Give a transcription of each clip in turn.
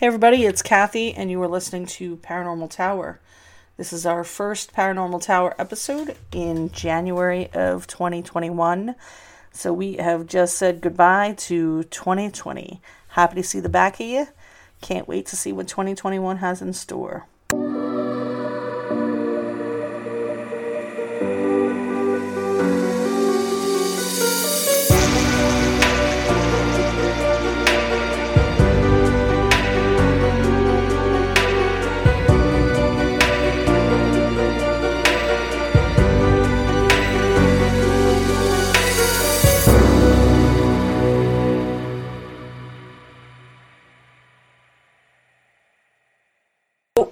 Hey, everybody, it's Kathy, and you are listening to Paranormal Tower. This is our first Paranormal Tower episode in January of 2021. So we have just said goodbye to 2020. Happy to see the back of you. Can't wait to see what 2021 has in store.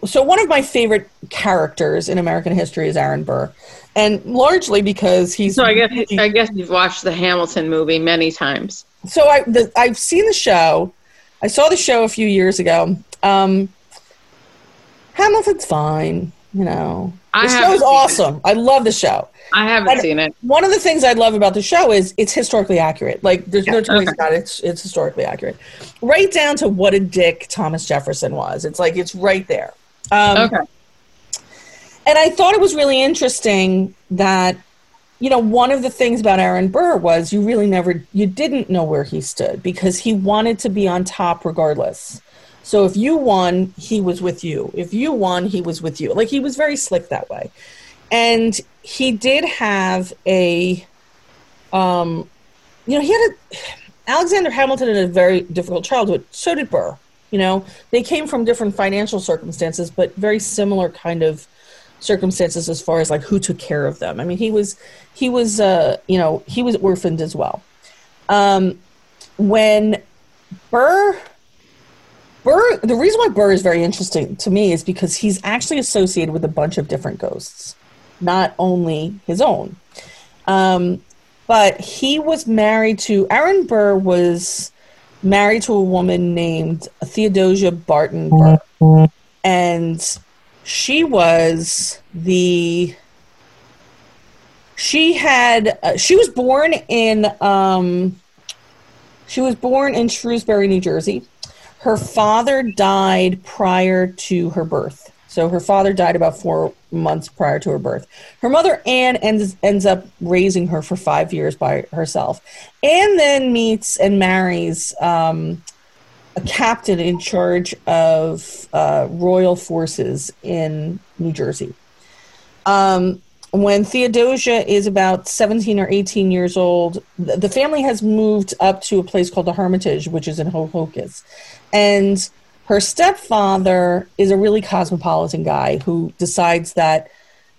So one of my favorite characters in American history is Aaron Burr, and largely because he's. So I guess I guess you've watched the Hamilton movie many times. So I the, I've seen the show. I saw the show a few years ago. Um, Hamilton's fine, you know. The I show is awesome. It. I love the show. I haven't and seen it. One of the things I love about the show is it's historically accurate. Like there's yeah, no choice okay. about it. It's, it's historically accurate, right down to what a dick Thomas Jefferson was. It's like it's right there. Um, okay. And I thought it was really interesting that, you know, one of the things about Aaron Burr was you really never, you didn't know where he stood because he wanted to be on top regardless. So if you won, he was with you. If you won, he was with you. Like he was very slick that way. And he did have a, um, you know, he had a, Alexander Hamilton had a very difficult childhood. So did Burr. You know, they came from different financial circumstances, but very similar kind of circumstances as far as like who took care of them. I mean, he was he was uh, you know he was orphaned as well. Um, when Burr Burr, the reason why Burr is very interesting to me is because he's actually associated with a bunch of different ghosts, not only his own. Um, but he was married to Aaron Burr was married to a woman named Theodosia Bartow Burr. And she was the she had uh, she was born in um she was born in Shrewsbury, New Jersey. Her father died prior to her birth. So her father died about four months prior to her birth. Her mother, Anne, ends, ends up raising her for five years by herself. Anne then meets and marries um, a captain in charge of uh, royal forces in New Jersey. Um, when Theodosia is about 17 or 18 years old, the family has moved up to a place called the Hermitage, which is in Ho-Ho-Kus. And her stepfather is a really cosmopolitan guy who decides that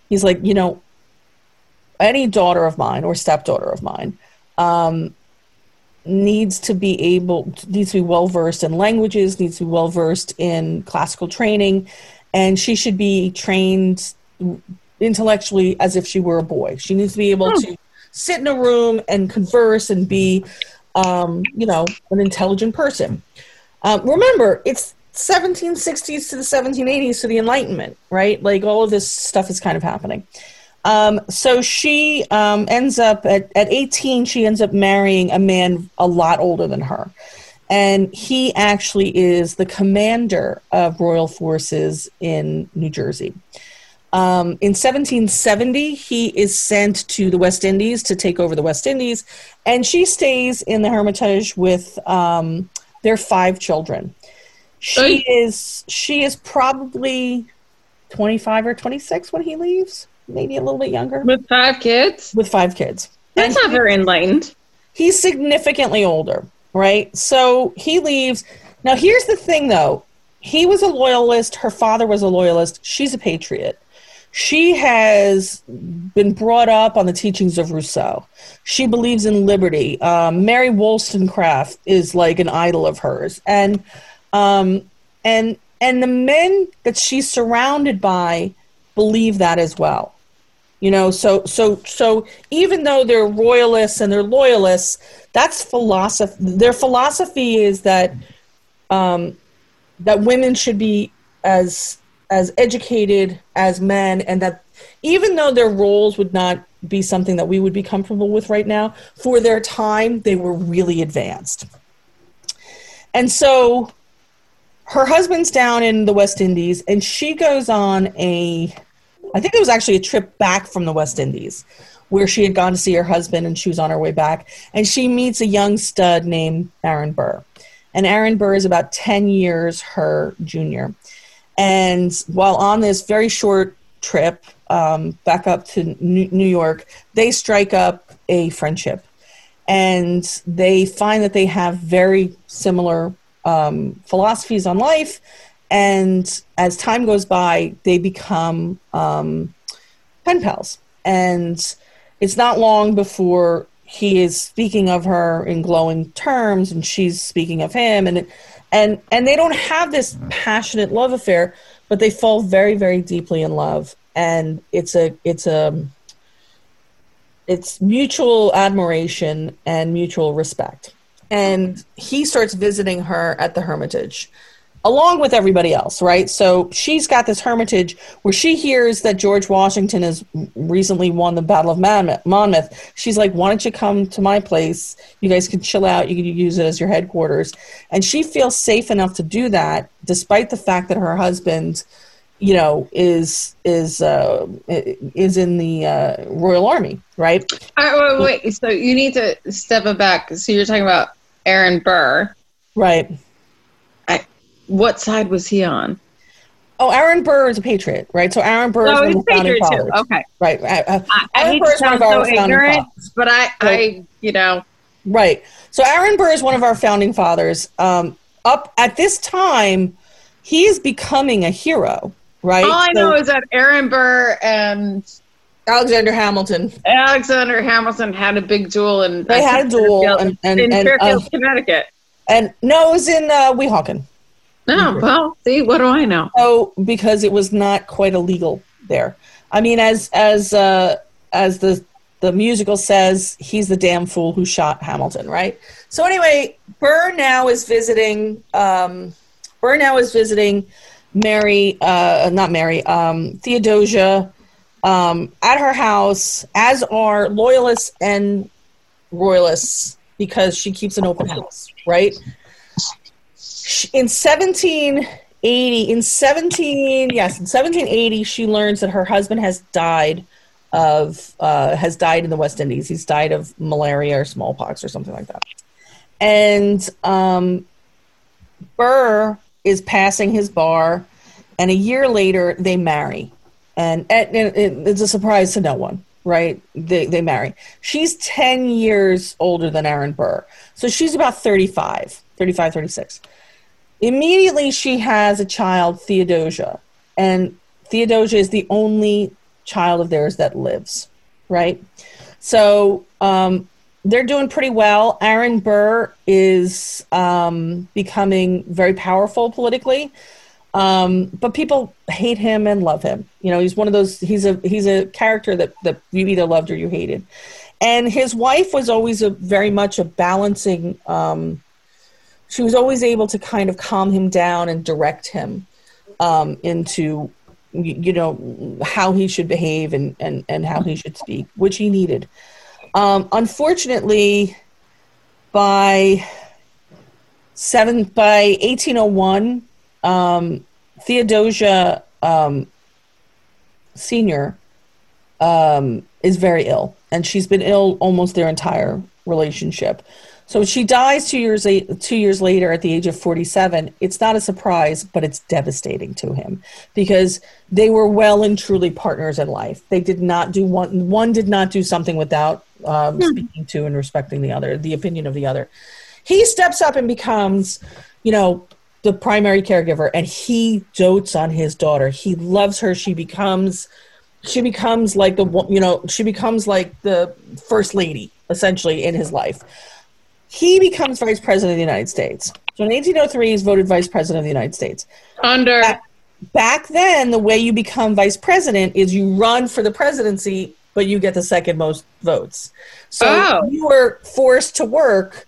he's like, you know, any daughter of mine or stepdaughter of mine um, needs to be able, needs to be well versed in languages, needs to be well versed in classical training, and she should be trained intellectually as if she were a boy. She needs to be able oh. to sit in a room and converse and be, um, you know, an intelligent person. Um, remember, it's 1760s to the 1780s to the Enlightenment, right? Like all of this stuff is kind of happening. Um, so she um, ends up at, at 18, she ends up marrying a man a lot older than her. And he actually is the commander of royal forces in New Jersey. Um, in 1770, he is sent to the West Indies to take over the West Indies, and she stays in the Hermitage with um, their five children. She is she is probably 25 or 26 when he leaves, maybe a little bit younger. With five kids? With five kids. That's and not very enlightened. He's significantly older, right? So he leaves. Now here's the thing though. He was a loyalist, her father was a loyalist, she's a patriot. She has been brought up on the teachings of Rousseau. She believes in liberty. Um, Mary Wollstonecraft is like an idol of hers. And um, and and the men that she's surrounded by believe that as well. You know, so so so even though they're royalists and they're loyalists, that's philosophy. Their philosophy is that um, that women should be as as educated as men, and that even though their roles would not be something that we would be comfortable with right now, for their time they were really advanced. And so her husband's down in the West Indies, and she goes on a, I think it was actually a trip back from the West Indies, where she had gone to see her husband, and she was on her way back, and she meets a young stud named Aaron Burr, and Aaron Burr is about ten years her junior, and while on this very short trip um, back up to New York, they strike up a friendship. And they find that they have very similar um, philosophies on life. And as time goes by, they become um, pen pals. And it's not long before he is speaking of her in glowing terms, and she's speaking of him, and and and they don't have this passionate love affair, but they fall very, very deeply in love, and it's a it's a it's mutual admiration and mutual respect. And he starts visiting her at the Hermitage along with everybody else, right? So she's got this hermitage where she hears that George Washington has recently won the Battle of Monmouth. She's like, "Why don't you come to my place? You guys can chill out. You can use it as your headquarters." And she feels safe enough to do that, despite the fact that her husband you know is is uh, is in the uh, Royal Army, right? All right, wait, wait. So you need to step back. So you're talking about Aaron Burr, right? I, what side was he on? Oh, Aaron Burr is a patriot, right? So Aaron Burr oh, is one of founding fathers. Too. Okay, right. Uh, I, Aaron Burr is one of our so founding ignorant, fathers. But I, I, you know, right. So Aaron Burr is one of our founding fathers. Um, up at this time, he is becoming a hero right? All I so, know is that Aaron Burr and Alexander Hamilton. Alexander Hamilton had a big duel, and they had a duel and, and, in and, Fairfield, uh, Connecticut. And no, it was in uh, Weehawken. No, well, see, what do I know? Oh, because it was not quite illegal there. I mean, as as uh, as the the musical says, he's the damn fool who shot Hamilton, right? So anyway, Burr now is visiting. Um, Burr now is visiting Mary, uh, not Mary, um, Theodosia um, at her house, as are loyalists and royalists, because she keeps an open house, right? In 1780, in 17, yes, in 1780, she learns that her husband has died of, uh, has died in the West Indies. He's died of malaria or smallpox or something like that. And um, Burr is passing his bar, and a year later they marry, and, and it's a surprise to no one, right? They they marry. She's ten years older than Aaron Burr, so she's about 35, 35, 36. Immediately, she has a child, Theodosia, and Theodosia is the only child of theirs that lives, right? So um, they're doing pretty well. Aaron Burr is um, becoming very powerful politically, um, but people hate him and love him. You know, he's one of those. He's a he's a character that that you either loved or you hated. And his wife was always a very much a balancing. Um, she was always able to kind of calm him down and direct him um, into you know how he should behave and, and and how he should speak, which he needed. Um, unfortunately, by seven by 1801, um, Theodosia um, Senior um, is very ill, and she's been ill almost their entire relationship. So she dies two years two years later at the age of 47. It's not a surprise, but it's devastating to him because they were well and truly partners in life. They did not do one one did not do something without um, hmm. speaking to and respecting the other, the opinion of the other. He steps up and becomes, you know, the primary caregiver, and he dotes on his daughter. He loves her. She becomes, she becomes like the, you know, she becomes like the first lady essentially in his life. He becomes vice president of the United States. So in 1803, he's voted vice president of the United States. Under back, back then, the way you become vice president is you run for the presidency but you get the second most votes. So oh. you were forced to work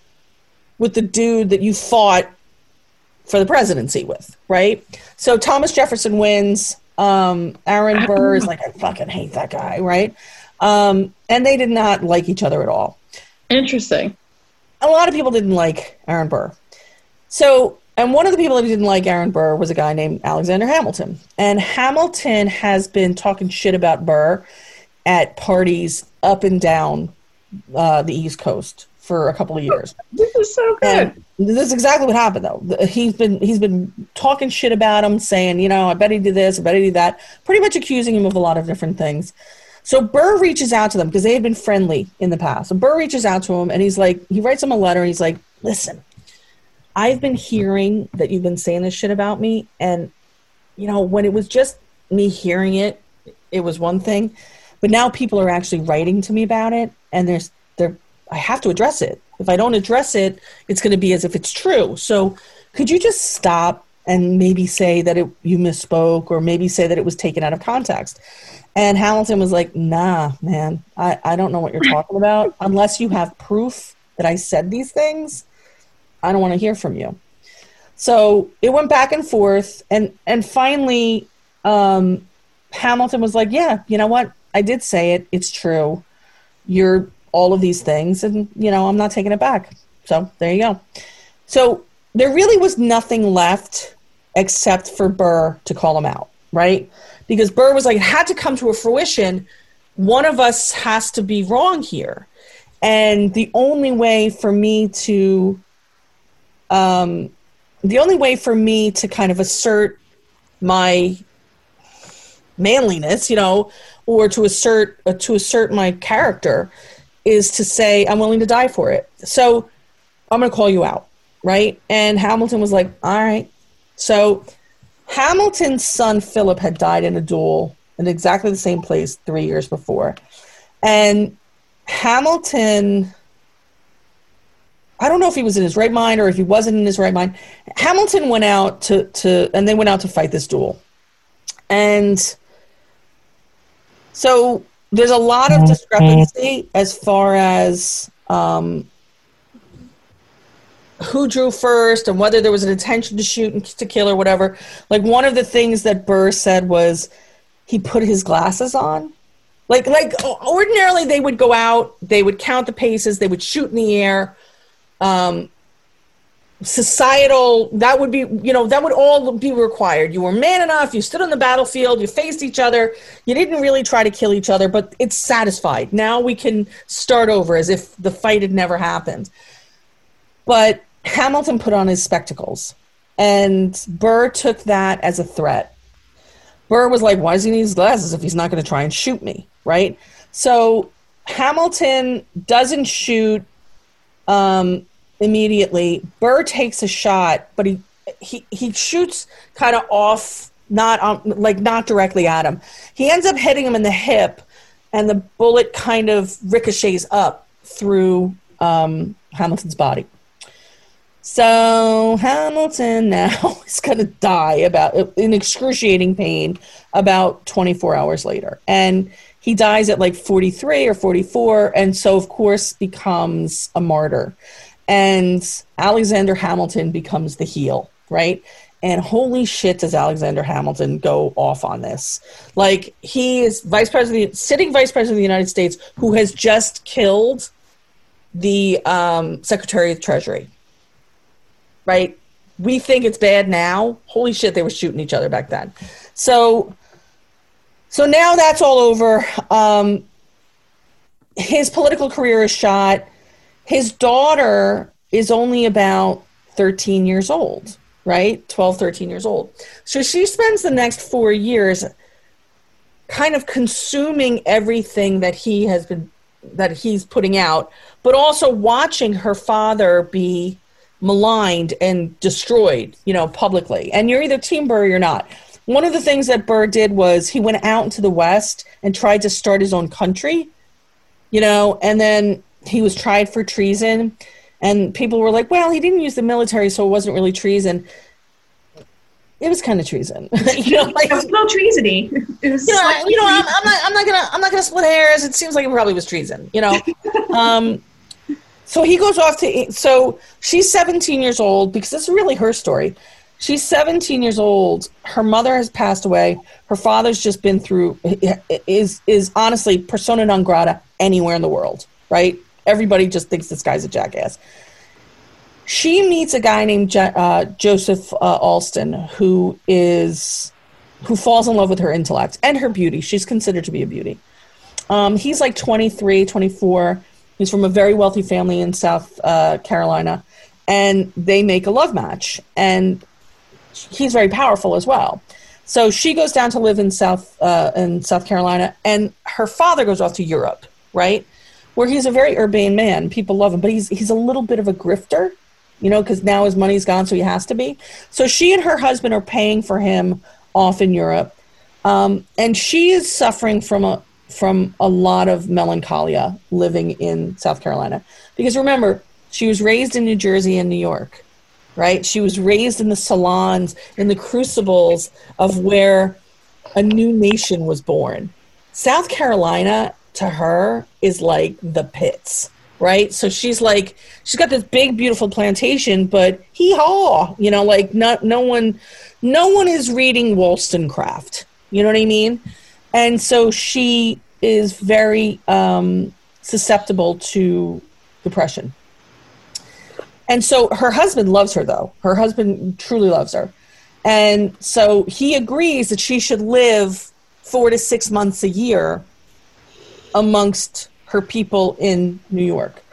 with the dude that you fought for the presidency with, right? So Thomas Jefferson wins. Um, Aaron Burr is like, I fucking hate that guy, right? Um, and they did not like each other at all. Interesting. A lot of people didn't like Aaron Burr. So and one of the people that didn't like Aaron Burr was a guy named Alexander Hamilton. And Hamilton has been talking shit about Burr at parties up and down uh, the East Coast for a couple of years. This is so good. And this is exactly what happened, though. He's been he's been talking shit about him, saying, you know, I bet he did this, I bet he did that, pretty much accusing him of a lot of different things. So Burr reaches out to them because they had been friendly in the past. So Burr reaches out to him and he's like, he writes him a letter. And he's like, listen, I've been hearing that you've been saying this shit about me, and you know, when it was just me hearing it, it was one thing, but now people are actually writing to me about it, and there's there I have to address it. If I don't address it, it's going to be as if it's true. So, could you just stop and maybe say that it, you misspoke, or maybe say that it was taken out of context? And Hamilton was like, "Nah, man, I, I don't know what you're talking about. Unless you have proof that I said these things, I don't want to hear from you." So it went back and forth, and and finally, um, Hamilton was like, "Yeah, you know what? I did say it. It's true. You're all of these things, and you know, I'm not taking it back. So there you go. So there really was nothing left except for Burr to call him out, right? Because Burr was like, it had to come to a fruition. One of us has to be wrong here. And the only way for me to, um, the only way for me to kind of assert my manliness, you know, or to assert uh, to assert my character is to say I'm willing to die for it. So I'm going to call you out, right? And Hamilton was like, "All right." So Hamilton's son Philip had died in a duel in exactly the same place 3 years before. And Hamilton I don't know if he was in his right mind or if he wasn't in his right mind. Hamilton went out to, to and they went out to fight this duel. And so there's a lot of discrepancy as far as um, who drew first and whether there was an intention to shoot and to kill or whatever. Like one of the things that Burr said was he put his glasses on. Like like ordinarily they would go out, they would count the paces, they would shoot in the air. Um, societal that would be you know that would all be required. You were man enough you stood on the battlefield you faced each other. You didn't really try to kill each other but it's satisfied. Now we can start over as if the fight had never happened. But hamilton put on his spectacles and burr took that as a threat. Burr was like why does he need his glasses if he's not going to try and shoot me? Right? So hamilton doesn't shoot um, immediately. Burr takes a shot, but he he he shoots kind of off, not on, like not directly at him. He ends up hitting him in the hip, and the bullet kind of ricochets up through um, Hamilton's body. So Hamilton now is going to die about in excruciating pain about 24 hours later, and he dies at like 43 or 44, and so of course becomes a martyr and Alexander Hamilton becomes the heel, right? And holy shit, does Alexander Hamilton go off on this? Like he is vice president, sitting vice president of the United States, who has just killed the um, Secretary of Treasury, right? We think it's bad now. Holy shit, they were shooting each other back then. So, so now that's all over. Um, his political career is shot his daughter is only about 13 years old, right? 12, 13 years old. So she spends the next four years kind of consuming everything that he has been that he's putting out, but also watching her father be maligned and destroyed, you know, publicly. And you're either Team Burr or you're not. One of the things that Burr did was he went out into the West and tried to start his own country, you know, and then he was tried for treason, and people were like, "Well, he didn't use the military, so it wasn't really treason." It was kind of treason, you know. Like, it was no treasony. It was you know, like, you know I'm, I'm, not, I'm not gonna, I'm not gonna split hairs. It seems like it probably was treason, you know. um, so he goes off to. So she's 17 years old because this is really her story. She's 17 years old. Her mother has passed away. Her father's just been through is is honestly persona non grata anywhere in the world, right? Everybody just thinks this guy's a jackass. she meets a guy named uh, Joseph uh, Alston, who is who falls in love with her intellect and her beauty. She's considered to be a beauty. Um, he's like 23, 24. He's from a very wealthy family in South uh, Carolina, and they make a love match. And he's very powerful as well. So she goes down to live in South uh, in South Carolina, and her father goes off to Europe, right, where he's a very urbane man. People love him, but he's he's a little bit of a grifter, you know, because now his money's gone, so he has to be. So she and her husband are paying for him off in Europe, um, and she is suffering from a from a lot of melancholia living in South Carolina because remember she was raised in New Jersey and New York right? She was raised in the salons, in the crucibles of where a new nation was born. South Carolina to her is like the pits, right? So she's like, she's got this big, beautiful plantation, but hee haw, you know, like not, no one, no one is reading Wollstonecraft. You know what I mean? And so she is very um, susceptible to depression and so her husband loves her, though. Her husband truly loves her. And so he agrees that she should live four to six months a year amongst her people in New York.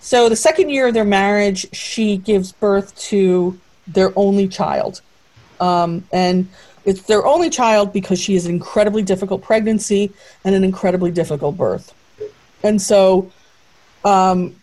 So the second year of their marriage, she gives birth to their only child. Um, and it's their only child because she has an incredibly difficult pregnancy and an incredibly difficult birth. And so um,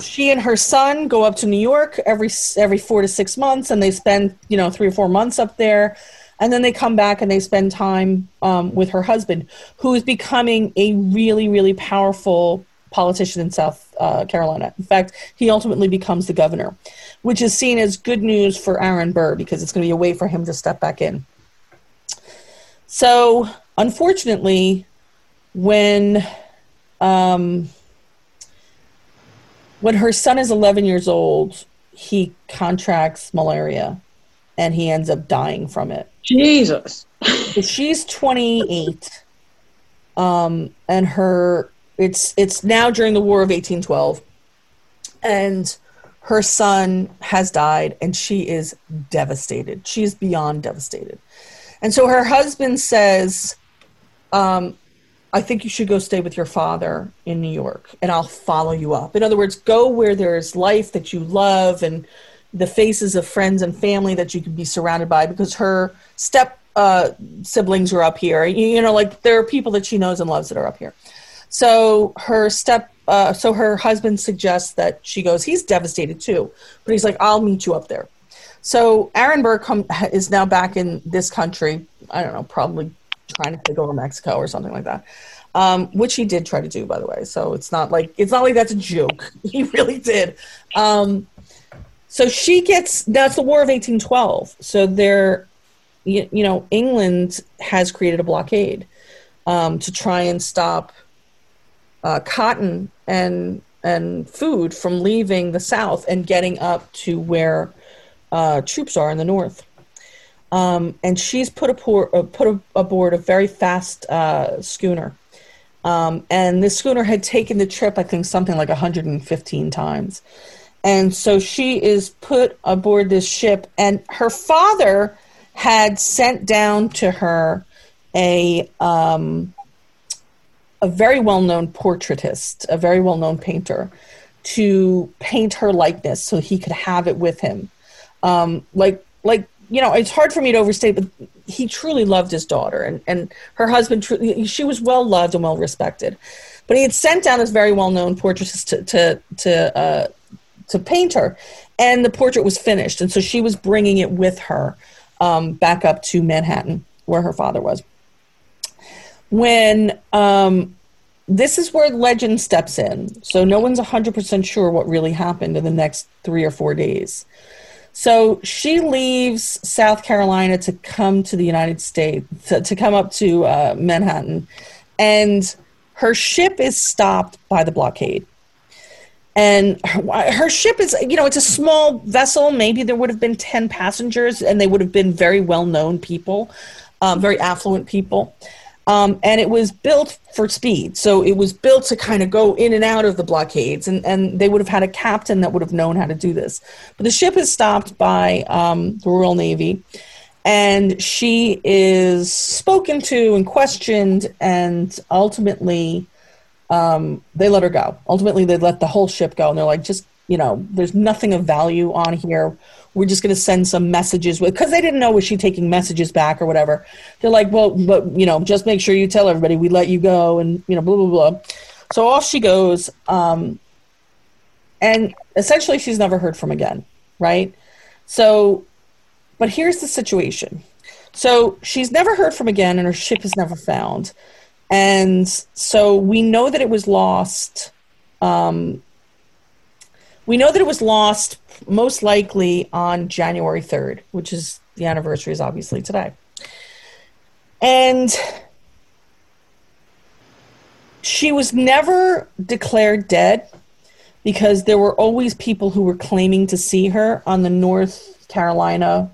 she and her son go up to New York every every four to six months, and they spend you know three or four months up there, and then they come back and they spend time um, with her husband, who is becoming a really really powerful politician in South uh, Carolina. In fact, he ultimately becomes the governor, which is seen as good news for Aaron Burr because it's going to be a way for him to step back in. So, unfortunately, when um, when her son is 11 years old, he contracts malaria and he ends up dying from it. Jesus. she's 28 um, and her it's it's now during the war of 1812 and her son has died and she is devastated. She is beyond devastated. And so her husband says um, I think you should go stay with your father in New York and I'll follow you up. In other words, go where there's life that you love and the faces of friends and family that you can be surrounded by because her step uh, siblings are up here. You, you, know, like there are people that she knows and loves that are up here. So her step, uh, so her husband suggests that she goes, he's devastated too, but he's like, I'll meet you up there. So Aaron Burr come, is now back in this country. I don't know, probably trying to take over Mexico or something like that. Um, which he did try to do, by the way. So it's not like it's not like that's a joke. He really did. Um, so she gets that's the War of 1812. So there, you, you know, England has created a blockade um, to try and stop uh, cotton and and food from leaving the South and getting up to where uh, troops are in the North. Um, and she's put a pour, uh, put a, aboard a very fast uh, schooner. Um, and this schooner had taken the trip, I think, something like 115 times. And so she is put aboard this ship, and her father had sent down to her a um, a very well known portraitist, a very well known painter, to paint her likeness so he could have it with him. Um, like like you know, it's hard for me to overstate, but he truly loved his daughter, and, and her husband, truly, she was well loved and well respected. But he had sent down this very well known portraitist to to to, uh, to paint her, and the portrait was finished, and so she was bringing it with her um, back up to Manhattan, where her father was. When um, this is where legend steps in, so no one's hundred percent sure what really happened in the next three or four days. So she leaves South Carolina to come to the United States, to, to come up to uh, Manhattan, and her ship is stopped by the blockade. And her, her, ship is, you know, it's a small vessel. Maybe there would have been 10 passengers, and they would have been very well known people, um, very affluent people. Um, and it was built for speed. So it was built to kind of go in and out of the blockades, and, and they would have had a captain that would have known how to do this. But the ship is stopped by um, the Royal Navy, and she is spoken to and questioned, and ultimately um, they let her go. Ultimately, they let the whole ship go, and they're like, just you know, there's nothing of value on here. We're just going to send some messages because they didn't know was she taking messages back or whatever. They're like, well, but you know, just make sure you tell everybody we let you go, and you know, blah blah blah. So off she goes, um, and essentially she's never heard from again, right? So, but here's the situation. So she's never heard from again, and her ship is never found. And so we know that it was lost. Um, we know that it was lost most likely on January 3rd, which is the anniversary is obviously today. And she was never declared dead because there were always people who were claiming to see her on the North Carolina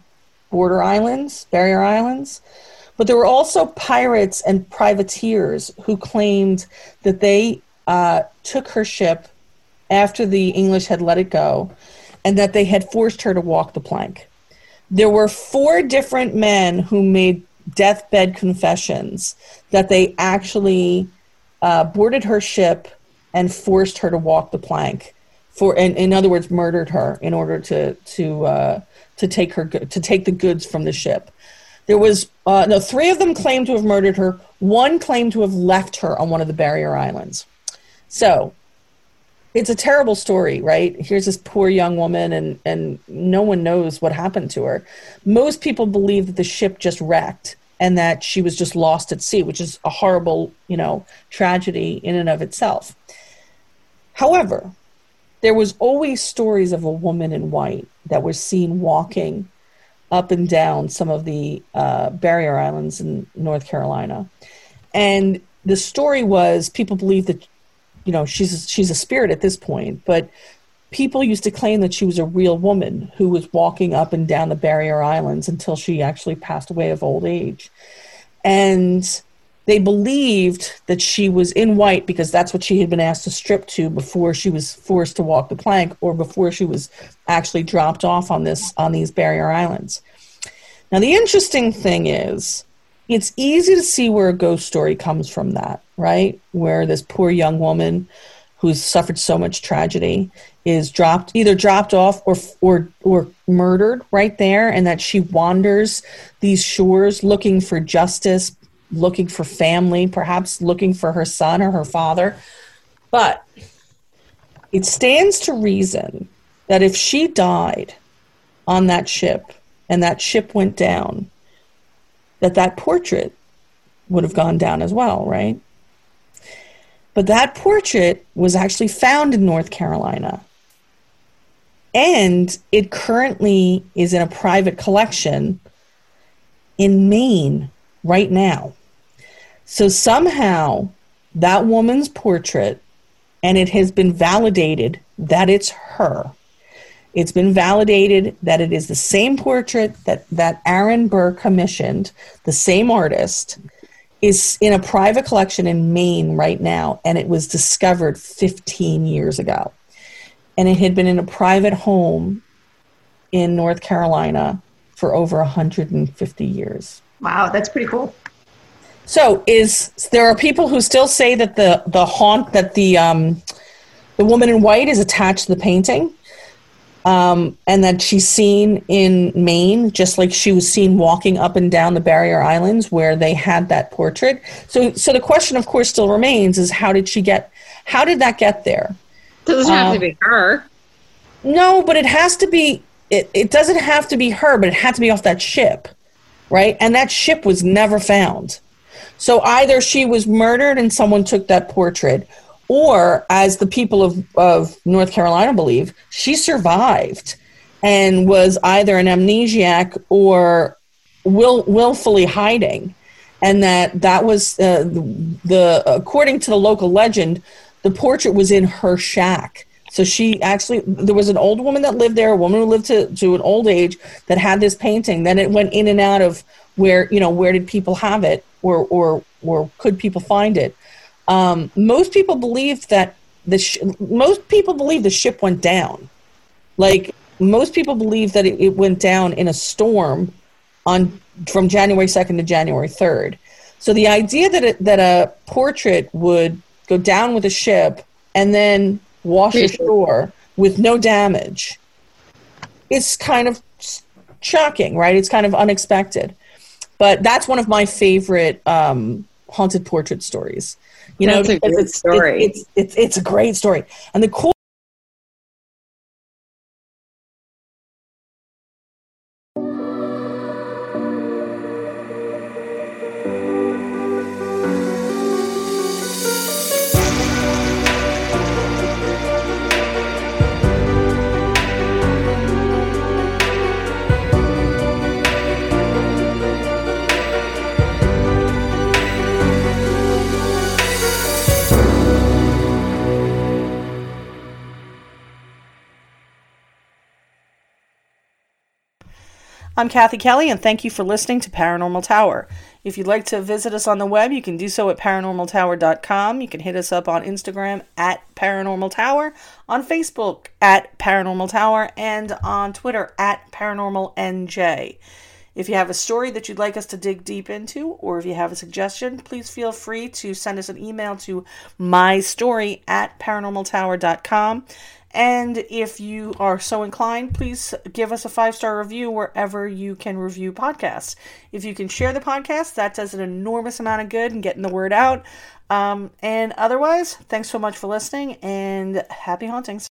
border islands, barrier islands. But there were also pirates and privateers who claimed that they uh, took her ship after the English had let it go and that they had forced her to walk the plank. There were four different men who made deathbed confessions that they actually uh, boarded her ship and forced her to walk the plank for in, in other words murdered her in order to to uh, to take her to take the goods from the ship there was uh, no three of them claimed to have murdered her. One claimed to have left her on one of the barrier islands. So it's a terrible story, right? Here's this poor young woman, and and no one knows what happened to her. Most people believe that the ship just wrecked and that she was just lost at sea, which is a horrible, you know, tragedy in and of itself. However, there was always stories of a woman in white that was seen walking up and down some of the uh, barrier islands in North Carolina. And the story was people believe that, you know, she's, she's a spirit at this point, but people used to claim that she was a real woman who was walking up and down the barrier islands until she actually passed away of old age. And they believed that she was in white because that's what she had been asked to strip to before she was forced to walk the plank or before she was actually dropped off on this on these barrier islands. Now the interesting thing is it's easy to see where a ghost story comes from that, right? Where this poor young woman who's suffered so much tragedy is dropped either dropped off or or or murdered right there and that she wanders these shores looking for justice looking for family, perhaps looking for her son or her father. But it stands to reason that if she died on that ship and that ship went down, that that portrait would have gone down as well, right? But that portrait was actually found in North Carolina. And it currently is in a private collection in Maine right now. So somehow that woman's portrait, and it has been validated that it's her. It's been validated that it is the same portrait that, that Aaron Burr commissioned, the same artist, is in a private collection in Maine right now, and it was discovered 15 years ago. And it had been in a private home in North Carolina for over 150 years. Wow, that's pretty cool. So is there are people who still say that the the haunt that the um, the woman in white is attached to the painting, um, and that she's seen in Maine, just like she was seen walking up and down the Barrier Islands where they had that portrait. So so the question, of course, still remains: is how did she get? How did that get there? Doesn't have um, to be her. No, but it has to be. It, it doesn't have to be her, but it had to be off that ship, right? And that ship was never found. So either she was murdered and someone took that portrait, or as the people of, of North Carolina believe, she survived and was either an amnesiac or will, willfully hiding. And that that was uh, the, the according to the local legend, the portrait was in her shack So she actually, there was an old woman that lived there, a woman who lived to, to an old age that had this painting. Then it went in and out of where, you know, where did people have it or, or, or could people find it? Um, most people believe that the, sh- most people believe the ship went down. Like most people believe that it, it went down in a storm on from January 2nd to January 3rd. So the idea that it, that a portrait would go down with a ship and then wash ashore with no damage is kind of shocking, right? It's kind of unexpected. But that's one of my favorite um, haunted portrait stories. You That's know, a great it's, story. It's, it's, it's, it's a great story. And the cool I'm Kathy Kelly, and thank you for listening to Paranormal Tower. If you'd like to visit us on the web, you can do so at paranormaltower.com. You can hit us up on Instagram at Paranormal Tower, on Facebook at Paranormal Tower, and on Twitter at ParanormalNJ. If you have a story that you'd like us to dig deep into, or if you have a suggestion, please feel free to send us an email to mystory at paranormaltower.com. And if you are so inclined, please give us a five star review wherever you can review podcasts. If you can share the podcast, that does an enormous amount of good in getting the word out. Um, and otherwise, thanks so much for listening and happy hauntings.